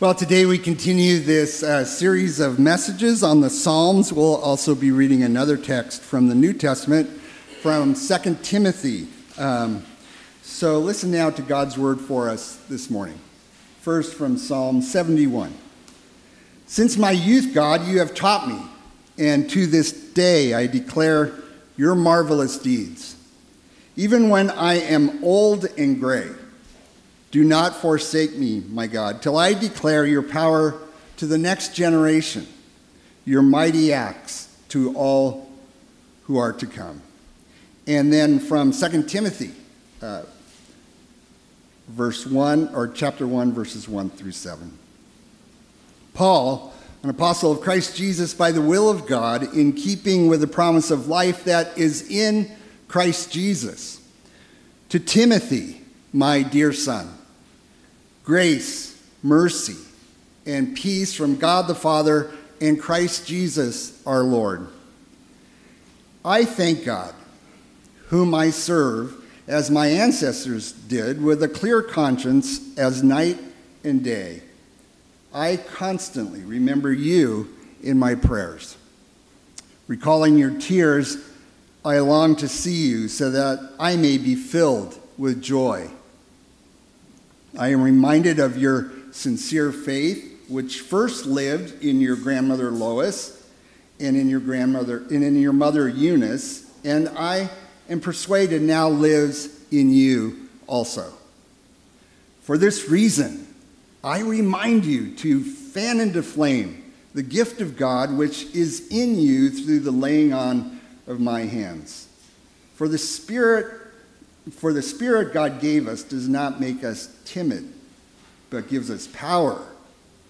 Well, today we continue this uh, series of messages on the Psalms. We'll also be reading another text from the New Testament from 2 Timothy. Um, so listen now to God's word for us this morning. First from Psalm 71. Since my youth, God, you have taught me, and to this day I declare your marvelous deeds. Even when I am old and gray, do not forsake me, my God, till I declare your power to the next generation, your mighty acts to all who are to come. And then from 2 Timothy, uh, verse 1, or chapter 1, verses 1 through 7. Paul, an apostle of Christ Jesus by the will of God, in keeping with the promise of life that is in Christ Jesus. To Timothy, my dear son grace, mercy, and peace from God the Father and Christ Jesus our Lord. I thank God, whom I serve, as my ancestors did, with a clear conscience as night and day. I constantly remember you in my prayers. Recalling your tears, I long to see you so that I may be filled with joy. I am reminded of your sincere faith, which first lived in your grandmother Lois and in your grandmother and in your mother Eunice, and I am persuaded now lives in you also. For this reason, I remind you to fan into flame the gift of God which is in you through the laying on of my hands. For the Spirit for the Spirit God gave us does not make us timid, but gives us power,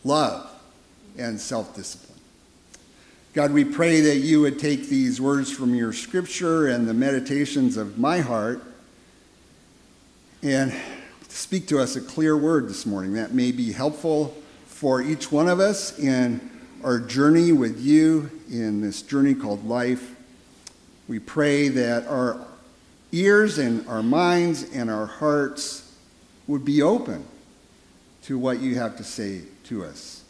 love, and self discipline. God, we pray that you would take these words from your scripture and the meditations of my heart and speak to us a clear word this morning that may be helpful for each one of us in our journey with you in this journey called life. We pray that our ears and our minds and our hearts would be open to what you have to say to us.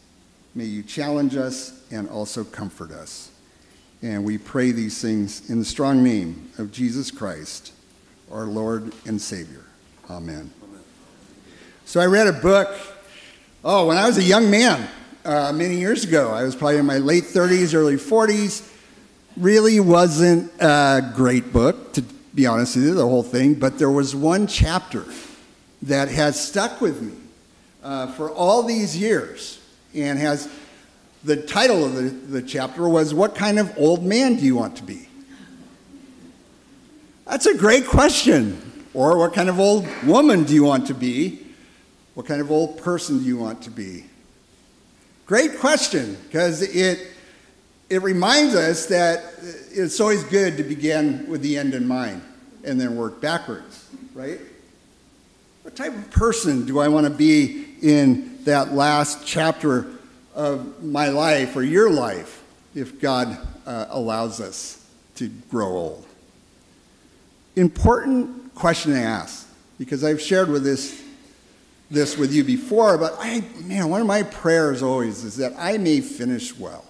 May you challenge us and also comfort us. And we pray these things in the strong name of Jesus Christ, our Lord and Savior. Amen. Amen. So I read a book, oh, when I was a young man, uh, many years ago. I was probably in my late 30s, early 40s. Really wasn't a great book, to be honest with you, the whole thing, but there was one chapter that has stuck with me uh, for all these years and has the title of the, the chapter was What Kind of Old Man Do You Want to Be? That's a great question. Or what kind of old woman do you want to be? What kind of old person do you want to be? Great question, because it it reminds us that it's always good to begin with the end in mind and then work backwards, right? What type of person do I want to be in that last chapter of my life or your life if God uh, allows us to grow old? Important question to ask because I've shared with this this with you before, but I man, one of my prayers always is that I may finish well.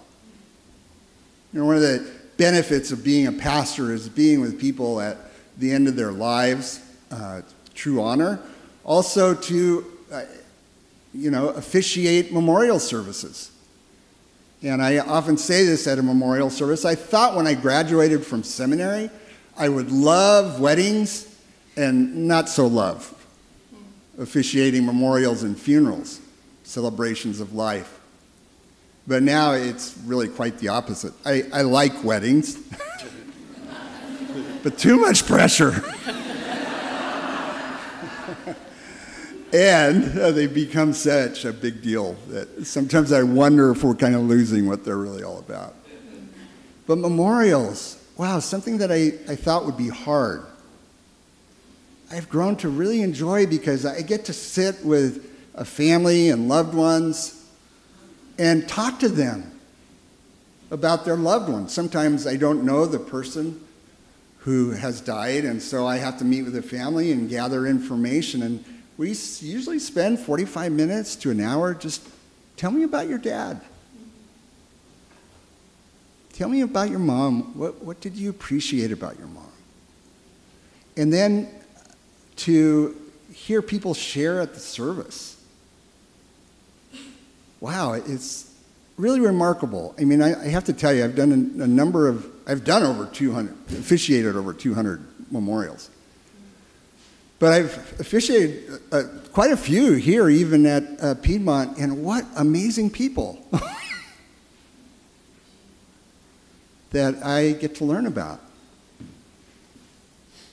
You know, one of the benefits of being a pastor is being with people at the end of their lives, uh, true honor. Also, to, uh, you know, officiate memorial services. And I often say this at a memorial service. I thought when I graduated from seminary, I would love weddings and not so love officiating memorials and funerals, celebrations of life. But now it's really quite the opposite. I, I like weddings, but too much pressure. and uh, they become such a big deal that sometimes I wonder if we're kind of losing what they're really all about. But memorials, wow, something that I, I thought would be hard. I've grown to really enjoy because I get to sit with a family and loved ones and talk to them about their loved ones. Sometimes I don't know the person who has died, and so I have to meet with the family and gather information. And we usually spend 45 minutes to an hour just Tell me about your dad. Tell me about your mom. What, what did you appreciate about your mom? And then to hear people share at the service. Wow, it's really remarkable. I mean, I, I have to tell you, I've done a, a, number of, I've done over 200, officiated over 200 memorials. But I've officiated uh, quite a few here, even at uh, Piedmont, and what amazing people that I get to learn about.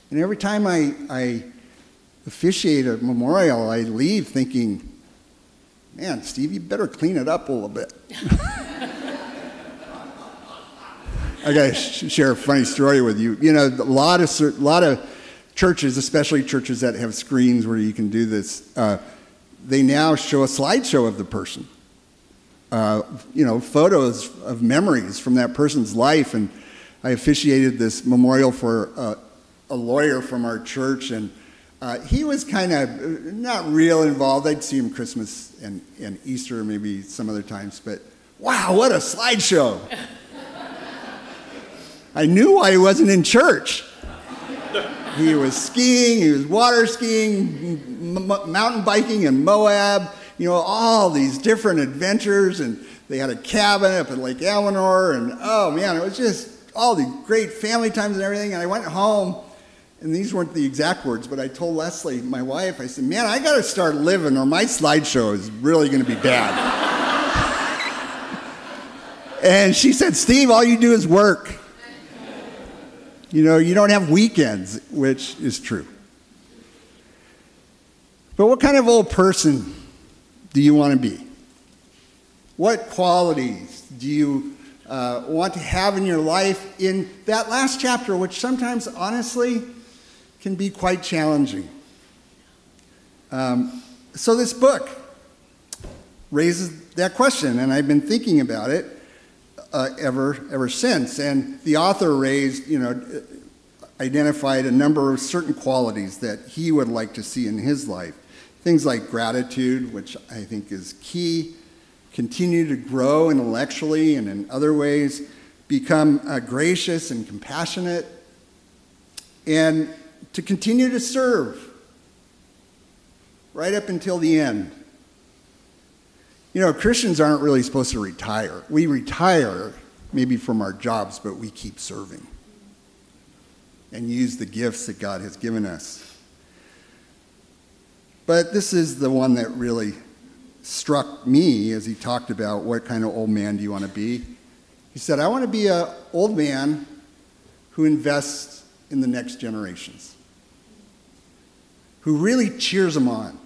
And every time I, I officiate a memorial, I leave thinking, man, Steve, you better clean it up a little bit. I got to share a funny story with you. You know, a lot of, a lot of churches, especially churches that have screens where you can do this, uh, they now show a slideshow of the person. Uh, you know, photos of memories from that person's life. And I officiated this memorial for uh, a lawyer from our church, and uh, he was kind of not real involved. I'd see him Christmas and, and Easter, maybe some other times, but wow, what a slideshow! I knew why he wasn't in church. He was skiing, he was water skiing, mountain biking in Moab, you know, all these different adventures, and they had a cabin up at Lake Eleanor, and oh man, it was just all the great family times and everything. And I went home and these weren't the exact words, but I told Leslie, my wife, I said, man, I got to start living or my slideshow is really going to be bad. and she said, Steve, all you do is work. You know, you don't have weekends, which is true. But what kind of old person do you want to be? What qualities do you uh, want to have in your life in that last chapter, which sometimes, honestly, can be quite challenging. Um, so, this book raises that question, and I've been thinking about it uh, ever, ever since. And the author raised, you know, identified a number of certain qualities that he would like to see in his life. Things like gratitude, which I think is key, continue to grow intellectually and in other ways, become uh, gracious and compassionate, and to continue to serve right up until the end. You know, Christians aren't really supposed to retire. We retire maybe from our jobs, but we keep serving and use the gifts that God has given us. But this is the one that really struck me as he talked about what kind of old man do you want to be. He said, I want to be an old man who invests in the next generations who really cheers them on,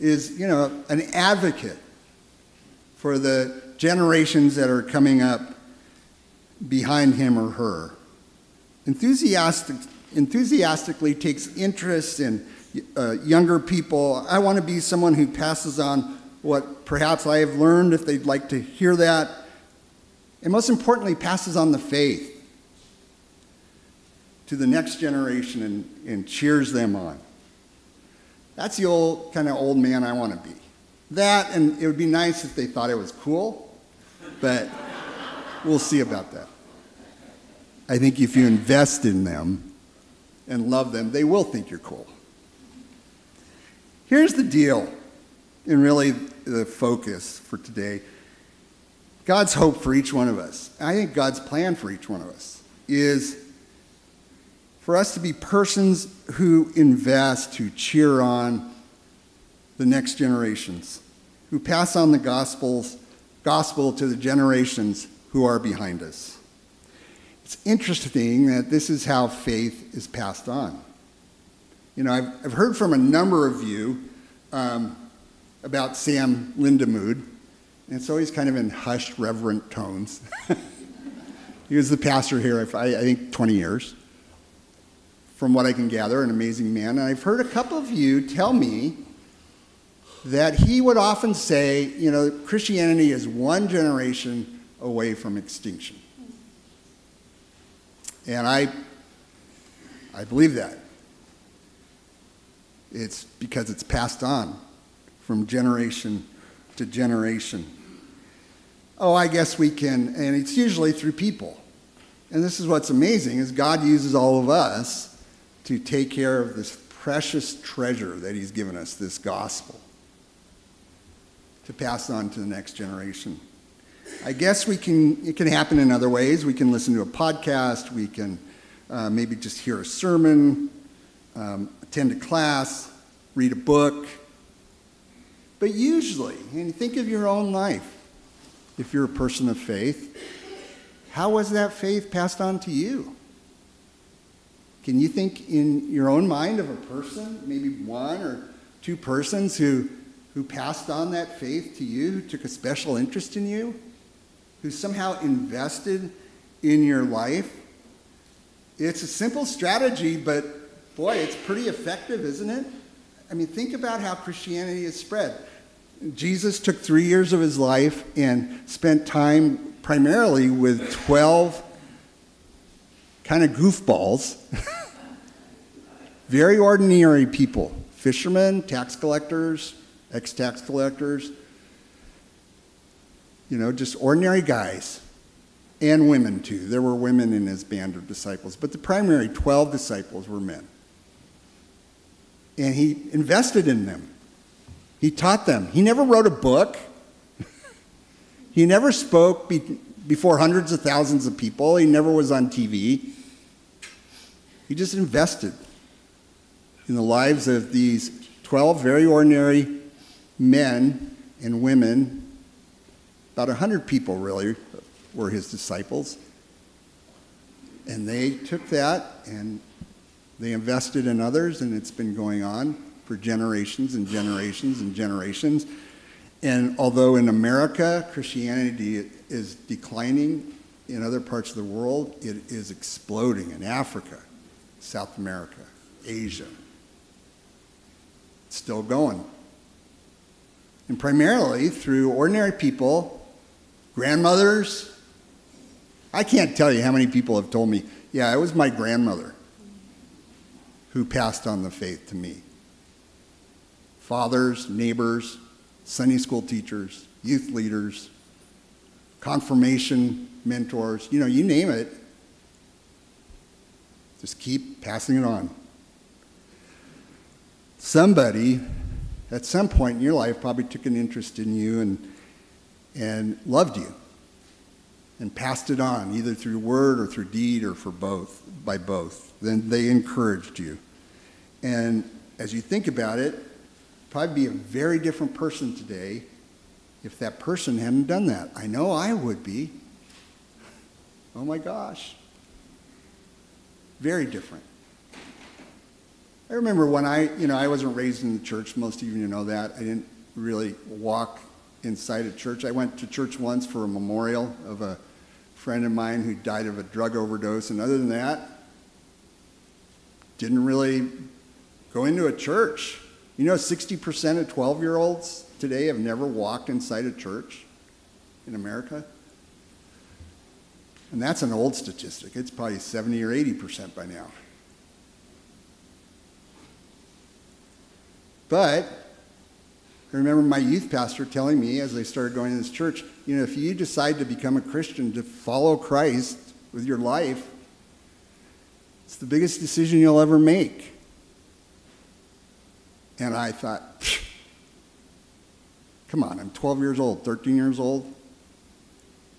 is, you know, an advocate for the generations that are coming up behind him or her. Enthusiastic, enthusiastically takes interest in uh, younger people. I want to be someone who passes on what perhaps I have learned if they'd like to hear that. And most importantly, passes on the faith to the next generation and, and cheers them on. That's the old kind of old man I want to be. That, and it would be nice if they thought it was cool, but we'll see about that. I think if you invest in them and love them, they will think you're cool. Here's the deal, and really the focus for today God's hope for each one of us. I think God's plan for each one of us is for us to be persons who invest, who cheer on the next generations, who pass on the gospels, gospel to the generations who are behind us. It's interesting that this is how faith is passed on. You know, I've, I've heard from a number of you um, about Sam Lindemood, and it's always kind of in hushed, reverent tones. he was the pastor here, I, I think, 20 years from what I can gather, an amazing man. And I've heard a couple of you tell me that he would often say, you know, Christianity is one generation away from extinction. And I, I believe that. It's because it's passed on from generation to generation. Oh, I guess we can, and it's usually through people. And this is what's amazing is God uses all of us to take care of this precious treasure that he's given us, this gospel, to pass on to the next generation. I guess we can, it can happen in other ways. We can listen to a podcast, we can uh, maybe just hear a sermon, um, attend a class, read a book. But usually, and think of your own life, if you're a person of faith, how was that faith passed on to you? Can you think in your own mind of a person, maybe one or two persons who, who passed on that faith to you, who took a special interest in you, who somehow invested in your life? It's a simple strategy, but boy, it's pretty effective, isn't it? I mean, think about how Christianity has spread. Jesus took three years of his life and spent time primarily with 12 kind of goofballs, very ordinary people fishermen, tax collectors, ex tax collectors, you know, just ordinary guys and women too. There were women in his band of disciples, but the primary 12 disciples were men. And he invested in them. He taught them. He never wrote a book. he never spoke be- before hundreds of thousands of people. He never was on TV. He just invested in the lives of these 12 very ordinary men and women. About 100 people, really, were his disciples. And they took that and they invested in others, and it's been going on for generations and generations and generations. And although in America Christianity is declining, in other parts of the world it is exploding in Africa, South America, Asia. Still going. And primarily through ordinary people, grandmothers. I can't tell you how many people have told me, yeah, it was my grandmother who passed on the faith to me fathers, neighbors, Sunday school teachers, youth leaders, confirmation mentors, you know, you name it. Just keep passing it on. Somebody at some point in your life probably took an interest in you and, and loved you and passed it on, either through word or through deed or for both, by both. Then they encouraged you. And as you think about it, probably be a very different person today if that person hadn't done that. I know I would be. Oh my gosh. Very different. I remember when I, you know, I wasn't raised in the church. Most of you know that. I didn't really walk inside a church. I went to church once for a memorial of a friend of mine who died of a drug overdose. And other than that, didn't really go into a church. You know, 60% of 12 year olds today have never walked inside a church in America. And that's an old statistic. It's probably 70 or 80% by now. But I remember my youth pastor telling me as I started going to this church, you know, if you decide to become a Christian, to follow Christ with your life, it's the biggest decision you'll ever make. And I thought, come on, I'm 12 years old, 13 years old.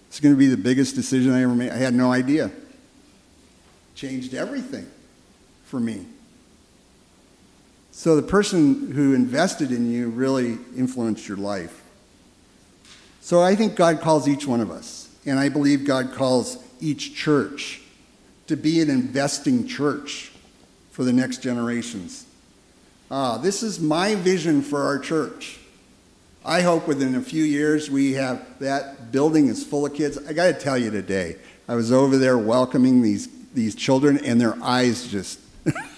It's going to be the biggest decision I ever made. I had no idea. Changed everything for me. So the person who invested in you really influenced your life. So I think God calls each one of us, and I believe God calls each church to be an investing church for the next generations. Uh, this is my vision for our church. I hope within a few years we have that building is full of kids. I got to tell you today, I was over there welcoming these, these children, and their eyes just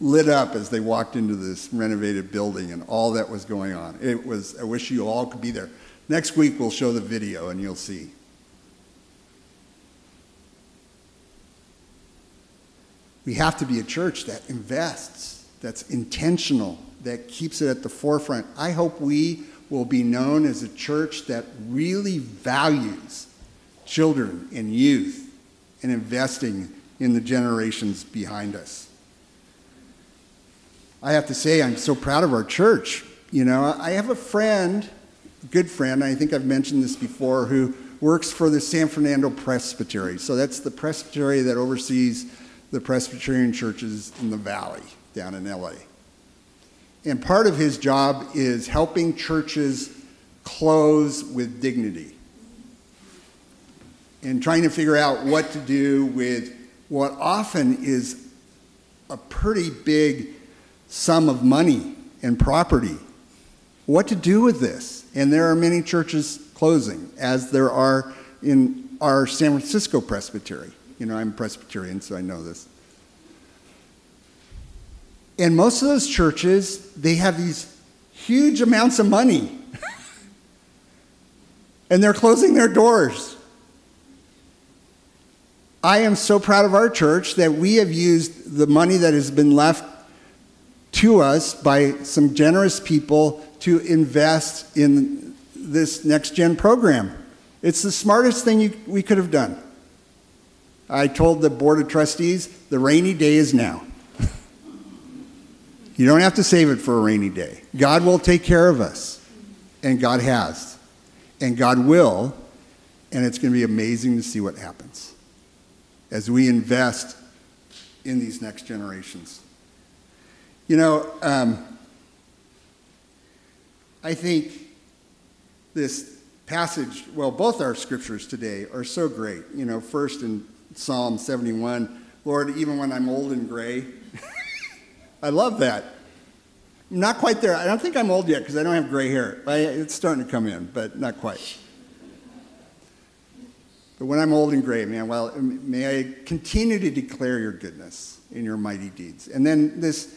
lit up as they walked into this renovated building and all that was going on. It was, I wish you all could be there. Next week we'll show the video and you'll see. We have to be a church that invests that's intentional, that keeps it at the forefront. I hope we will be known as a church that really values children and youth and investing in the generations behind us. I have to say, I'm so proud of our church. You know, I have a friend, good friend, I think I've mentioned this before, who works for the San Fernando Presbytery. So that's the presbytery that oversees the Presbyterian churches in the valley down in LA. And part of his job is helping churches close with dignity and trying to figure out what to do with what often is a pretty big sum of money and property. What to do with this? And there are many churches closing, as there are in our San Francisco Presbytery. You know, I'm Presbyterian, so I know this. And most of those churches, they have these huge amounts of money. and they're closing their doors. I am so proud of our church that we have used the money that has been left to us by some generous people to invest in this next gen program. It's the smartest thing you, we could have done. I told the board of trustees the rainy day is now. You don't have to save it for a rainy day. God will take care of us, and God has, and God will, and it's going to be amazing to see what happens as we invest in these next generations. You know, um, I think this passage, well, both our scriptures today are so great. You know, first in Psalm 71, Lord, even when I'm old and gray, I love that. I'm not quite there. I don't think I'm old yet because I don't have gray hair. It's starting to come in, but not quite. But when I'm old and gray, man, well, may I continue to declare your goodness in your mighty deeds. And then this,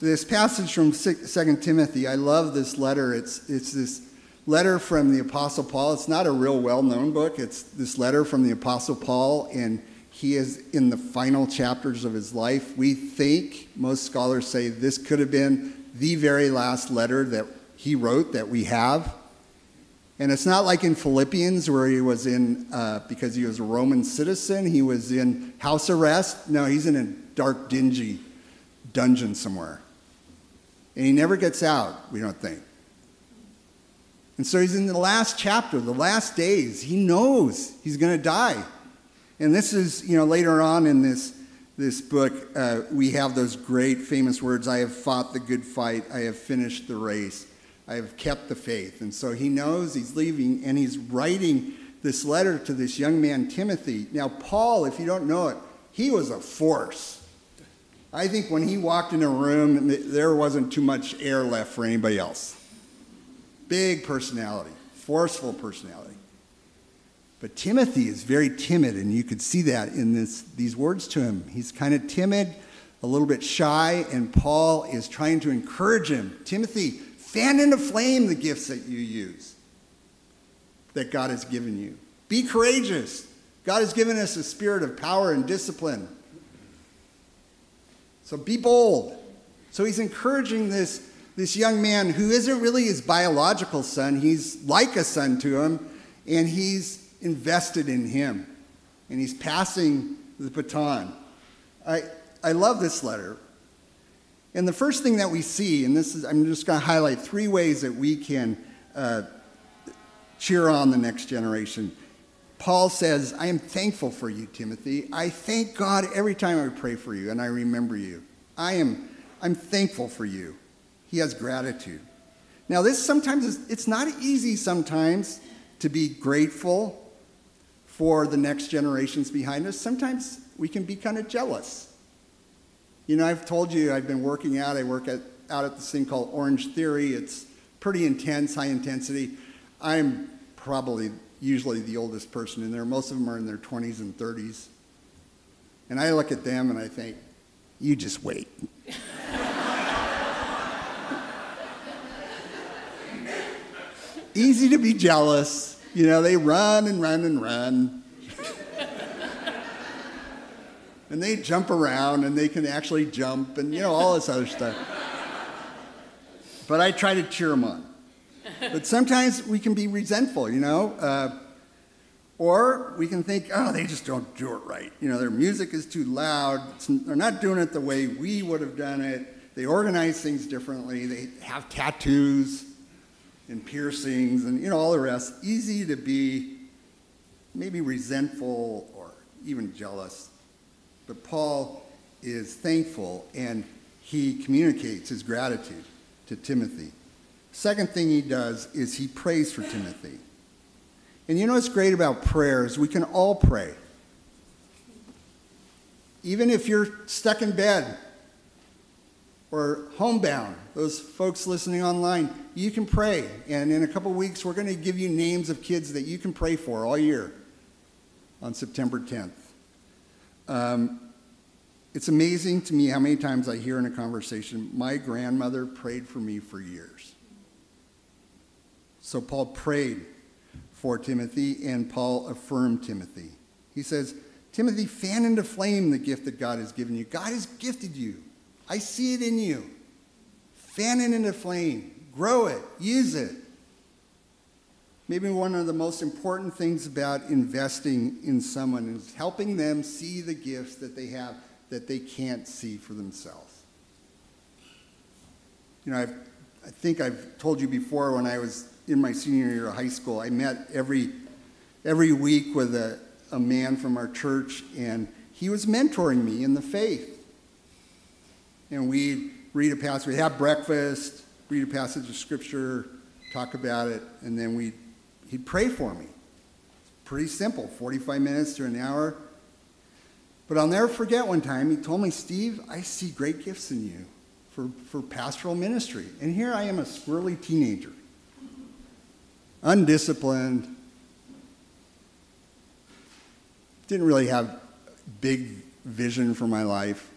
this passage from 2 Timothy, I love this letter. It's, it's this letter from the Apostle Paul. It's not a real well known book, it's this letter from the Apostle Paul, and he is in the final chapters of his life. We think, most scholars say, this could have been the very last letter that he wrote that we have. And it's not like in Philippians where he was in, uh, because he was a Roman citizen, he was in house arrest. No, he's in a dark, dingy dungeon somewhere. And he never gets out, we don't think. And so he's in the last chapter, the last days. He knows he's going to die. And this is, you know, later on in this, this book, uh, we have those great famous words I have fought the good fight, I have finished the race, I have kept the faith. And so he knows he's leaving, and he's writing this letter to this young man, Timothy. Now, Paul, if you don't know it, he was a force. I think when he walked in a room, there wasn't too much air left for anybody else. Big personality, forceful personality. But Timothy is very timid, and you could see that in this, these words to him. He's kind of timid, a little bit shy, and Paul is trying to encourage him. Timothy, fan into flame the gifts that you use, that God has given you. Be courageous. God has given us a spirit of power and discipline. So be bold. So he's encouraging this, this young man who isn't really his biological son. He's like a son to him, and he's invested in him, and he's passing the baton. I, I love this letter. And the first thing that we see, and this is, I'm just going to highlight three ways that we can uh, cheer on the next generation. Paul says, I am thankful for you, Timothy. I thank God every time I pray for you and I remember you. I am I'm thankful for you. He has gratitude. Now, this sometimes is, it's not easy sometimes to be grateful for the next generations behind us, sometimes we can be kind of jealous. You know, I've told you I've been working out. I work at, out at this thing called Orange Theory. It's pretty intense, high intensity. I'm probably usually the oldest person in there. Most of them are in their 20s and 30s. And I look at them and I think, you just wait. Easy to be jealous you know, they run and run and run. and they jump around and they can actually jump and, you know, all this other stuff. But I try to cheer them on. But sometimes we can be resentful, you know? Uh, or we can think, oh, they just don't do it right. You know, their music is too loud. It's, they're not doing it the way we would have done it. They organize things differently. They have tattoos and piercings and, you know, all the rest. Easy to be maybe resentful or even jealous. But Paul is thankful and he communicates his gratitude to Timothy. Second thing he does is he prays for Timothy. And you know what's great about prayers? We can all pray. Even if you're stuck in bed or homebound, those folks listening online, you can pray. And in a couple weeks, we're going to give you names of kids that you can pray for all year on September 10th. Um, it's amazing to me how many times I hear in a conversation, my grandmother prayed for me for years. So Paul prayed for Timothy, and Paul affirmed Timothy. He says, Timothy, fan into flame the gift that God has given you. God has gifted you. I see it in you. Fan it into flame. Grow it. Use it. Maybe one of the most important things about investing in someone is helping them see the gifts that they have that they can't see for themselves. You know, I've, I think I've told you before when I was in my senior year of high school, I met every, every week with a, a man from our church, and he was mentoring me in the faith. And we'd read a passage, we'd have breakfast, read a passage of scripture, talk about it, and then we'd, he'd pray for me. Pretty simple 45 minutes to an hour. But I'll never forget one time he told me, Steve, I see great gifts in you for, for pastoral ministry. And here I am, a squirrely teenager undisciplined, didn't really have big vision for my life.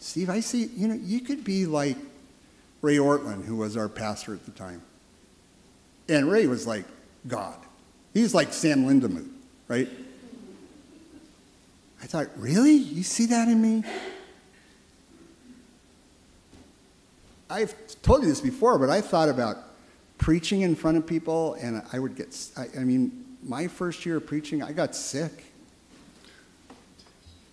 Steve, I see, you know, you could be like Ray Ortlund, who was our pastor at the time. And Ray was like God. He's like Sam Lindemuth, right? I thought, really? You see that in me? I've told you this before, but I thought about preaching in front of people, and I would get, I, I mean, my first year of preaching, I got sick.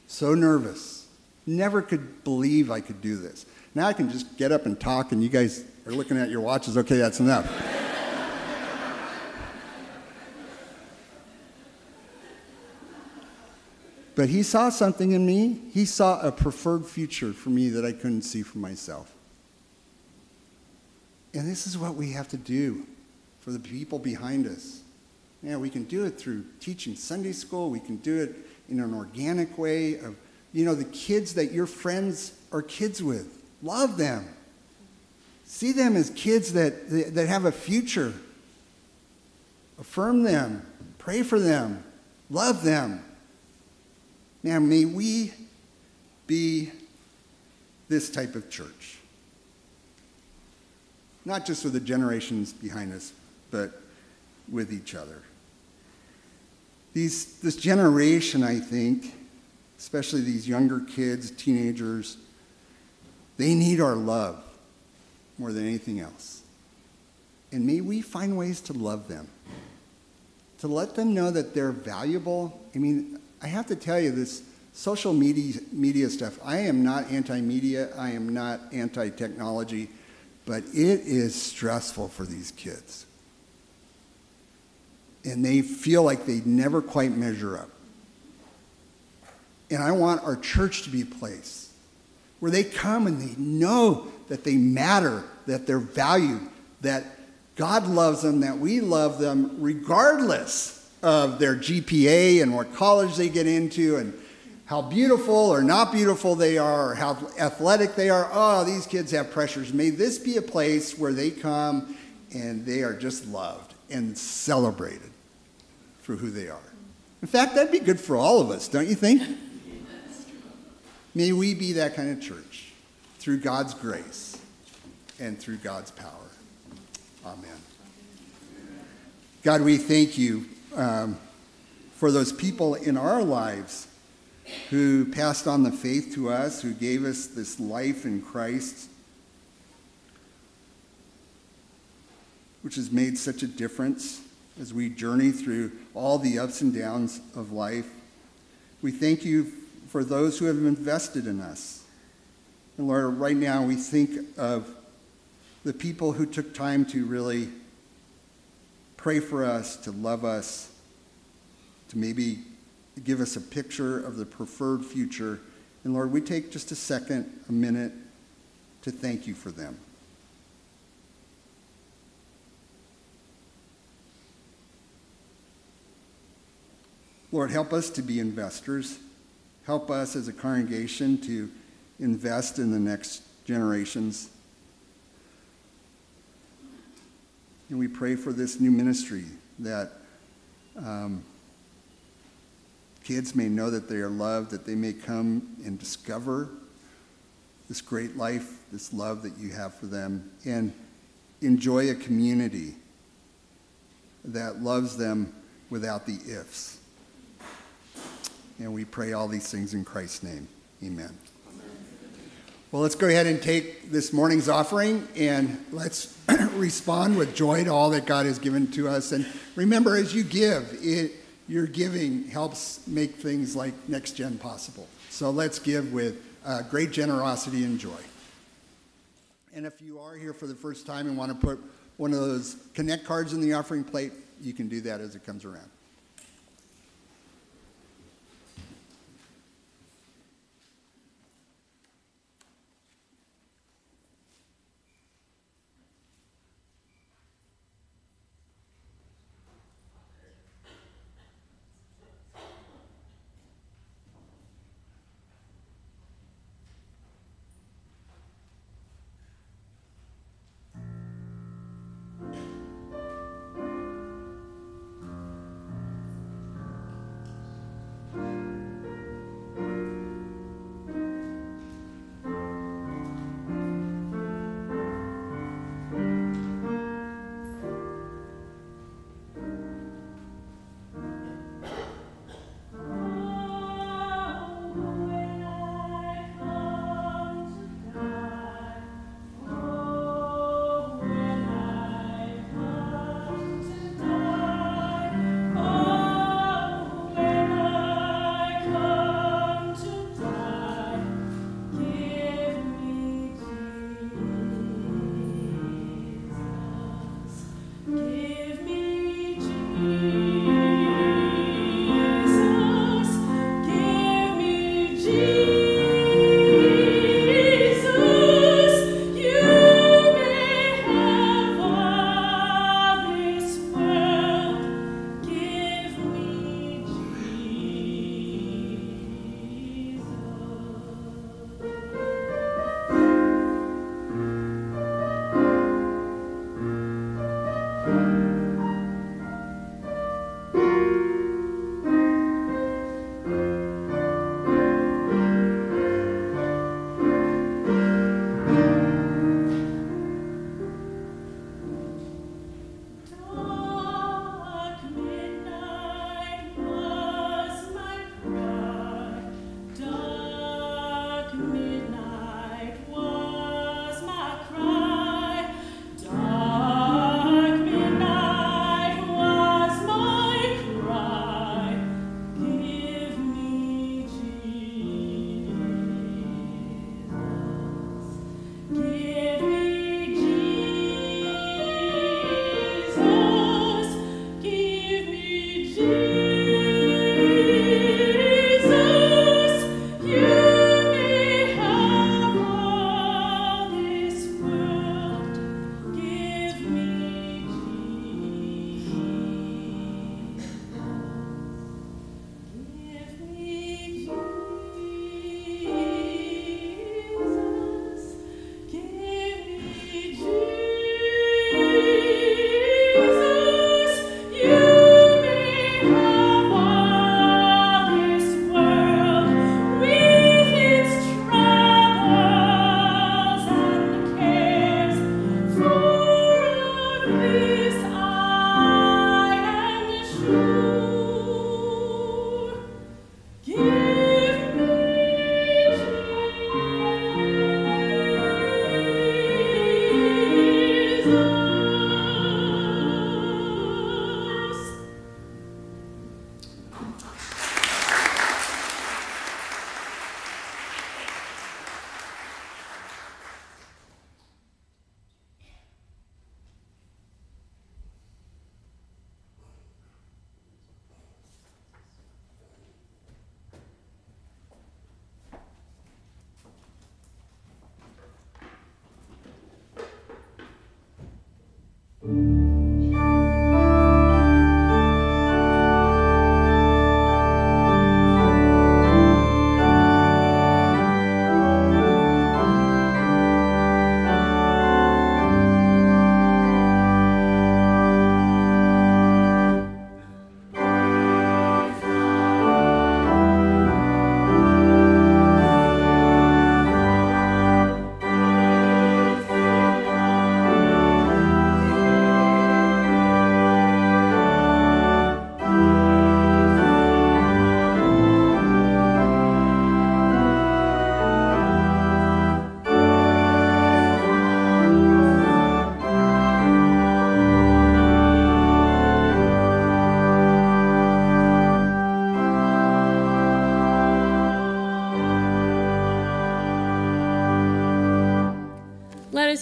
So nervous. Never could believe I could do this. Now I can just get up and talk, and you guys are looking at your watches. Okay, that's enough. but he saw something in me. He saw a preferred future for me that I couldn't see for myself. And this is what we have to do for the people behind us. Yeah, we can do it through teaching Sunday school. We can do it in an organic way of, you know, the kids that your friends are kids with. Love them. See them as kids that, that have a future. Affirm them. Pray for them. Love them. Man, may we be this type of church not just with the generations behind us, but with each other. These, this generation, I think, especially these younger kids, teenagers, they need our love more than anything else. And may we find ways to love them, to let them know that they're valuable. I mean, I have to tell you this social media, media stuff, I am not anti media, I am not anti technology but it is stressful for these kids. And they feel like they never quite measure up. And I want our church to be a place where they come and they know that they matter, that they're valued, that God loves them, that we love them, regardless of their GPA and what college they get into and how beautiful or not beautiful they are, or how athletic they are. Oh, these kids have pressures. May this be a place where they come and they are just loved and celebrated for who they are. In fact, that'd be good for all of us, don't you think? May we be that kind of church through God's grace and through God's power. Amen. God, we thank you um, for those people in our lives who passed on the faith to us, who gave us this life in Christ. which has made such a difference as we journey through all the ups and downs of life. We thank you for those who have invested in us. And Lord, right now we think of the people who took time to really pray for us, to love us, to maybe give us a picture of the preferred future. And Lord, we take just a second, a minute to thank you for them. Lord, help us to be investors. Help us as a congregation to invest in the next generations. And we pray for this new ministry that um, kids may know that they are loved, that they may come and discover this great life, this love that you have for them, and enjoy a community that loves them without the ifs. And we pray all these things in Christ's name. Amen. Well, let's go ahead and take this morning's offering and let's respond with joy to all that God has given to us. And remember, as you give, it, your giving helps make things like Next Gen possible. So let's give with uh, great generosity and joy. And if you are here for the first time and want to put one of those connect cards in the offering plate, you can do that as it comes around.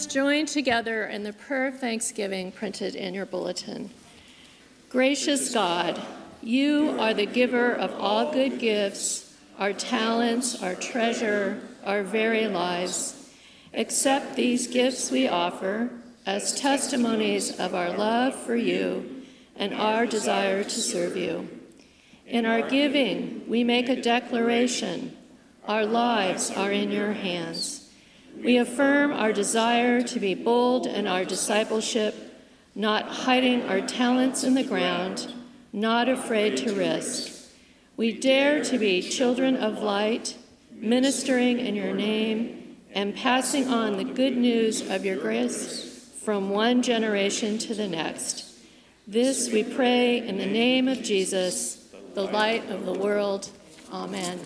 Join together in the prayer of thanksgiving printed in your bulletin. Gracious God, you are the giver of all good gifts, our talents, our treasure, our very lives. Accept these gifts we offer as testimonies of our love for you and our desire to serve you. In our giving, we make a declaration our lives are in your hands. We affirm our desire to be bold in our discipleship not hiding our talents in the ground, not afraid to risk. We dare to be children of light, ministering in your name, and passing on the good news of your grace from one generation to the next. This we pray in the name of Jesus, the light of the world. Amen.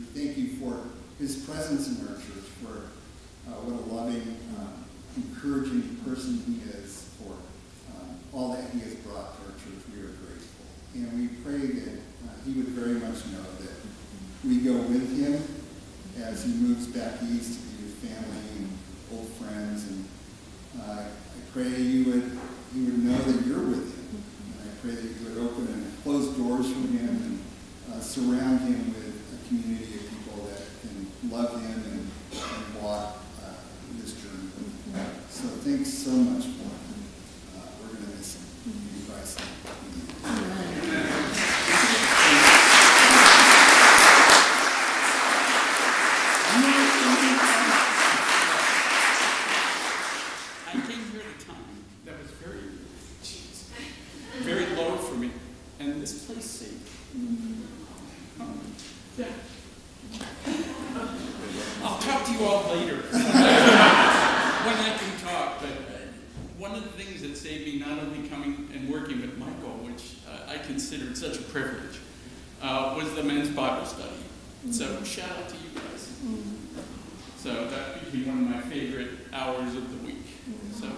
We thank you for his presence in our one of the things that saved me not only coming and working with Michael, which uh, I considered such a privilege uh, was the men's Bible study. So shout out to you guys. So that became one of my favorite hours of the week. So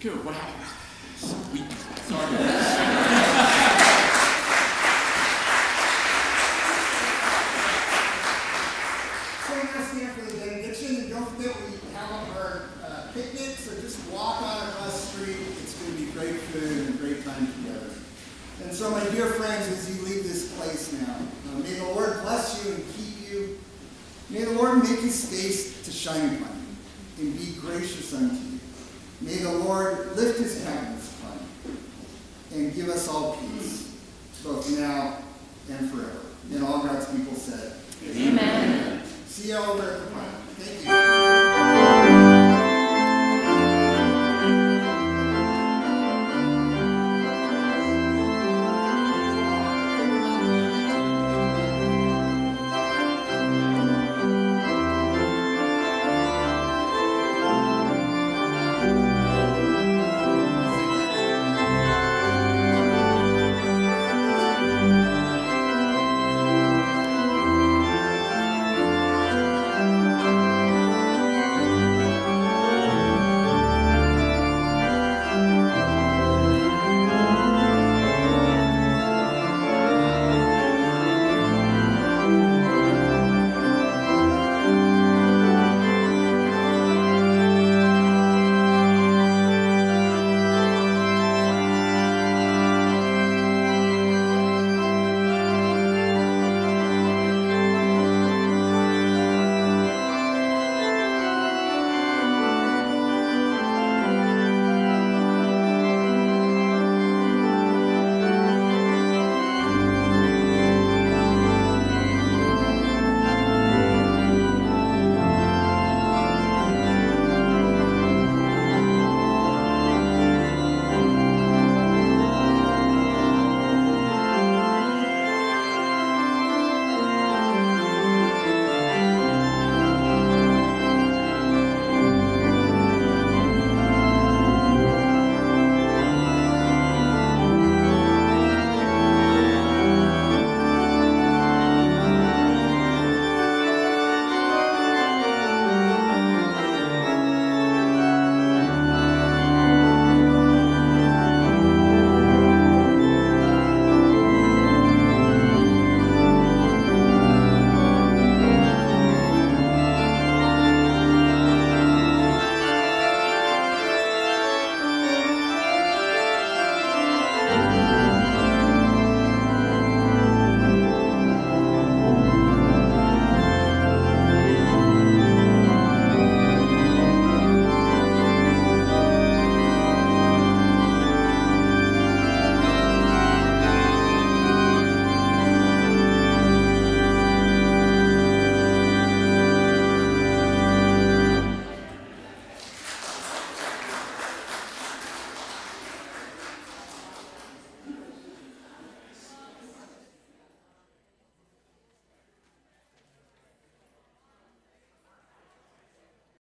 good. Wow. Sweet. Sorry. So we're gonna stand for the benediction, and don't forget we have our uh, picnic, so just walk on across the street. It's gonna be great food and a great time together. And so, my dear friends, as you leave this place now, uh, may the Lord bless you and keep you. May the Lord make his face to shine upon you and be gracious unto you. May the Lord lift his countenance upon you and give us all peace, both now and forever. And all God's people said, Amen. See you all over at the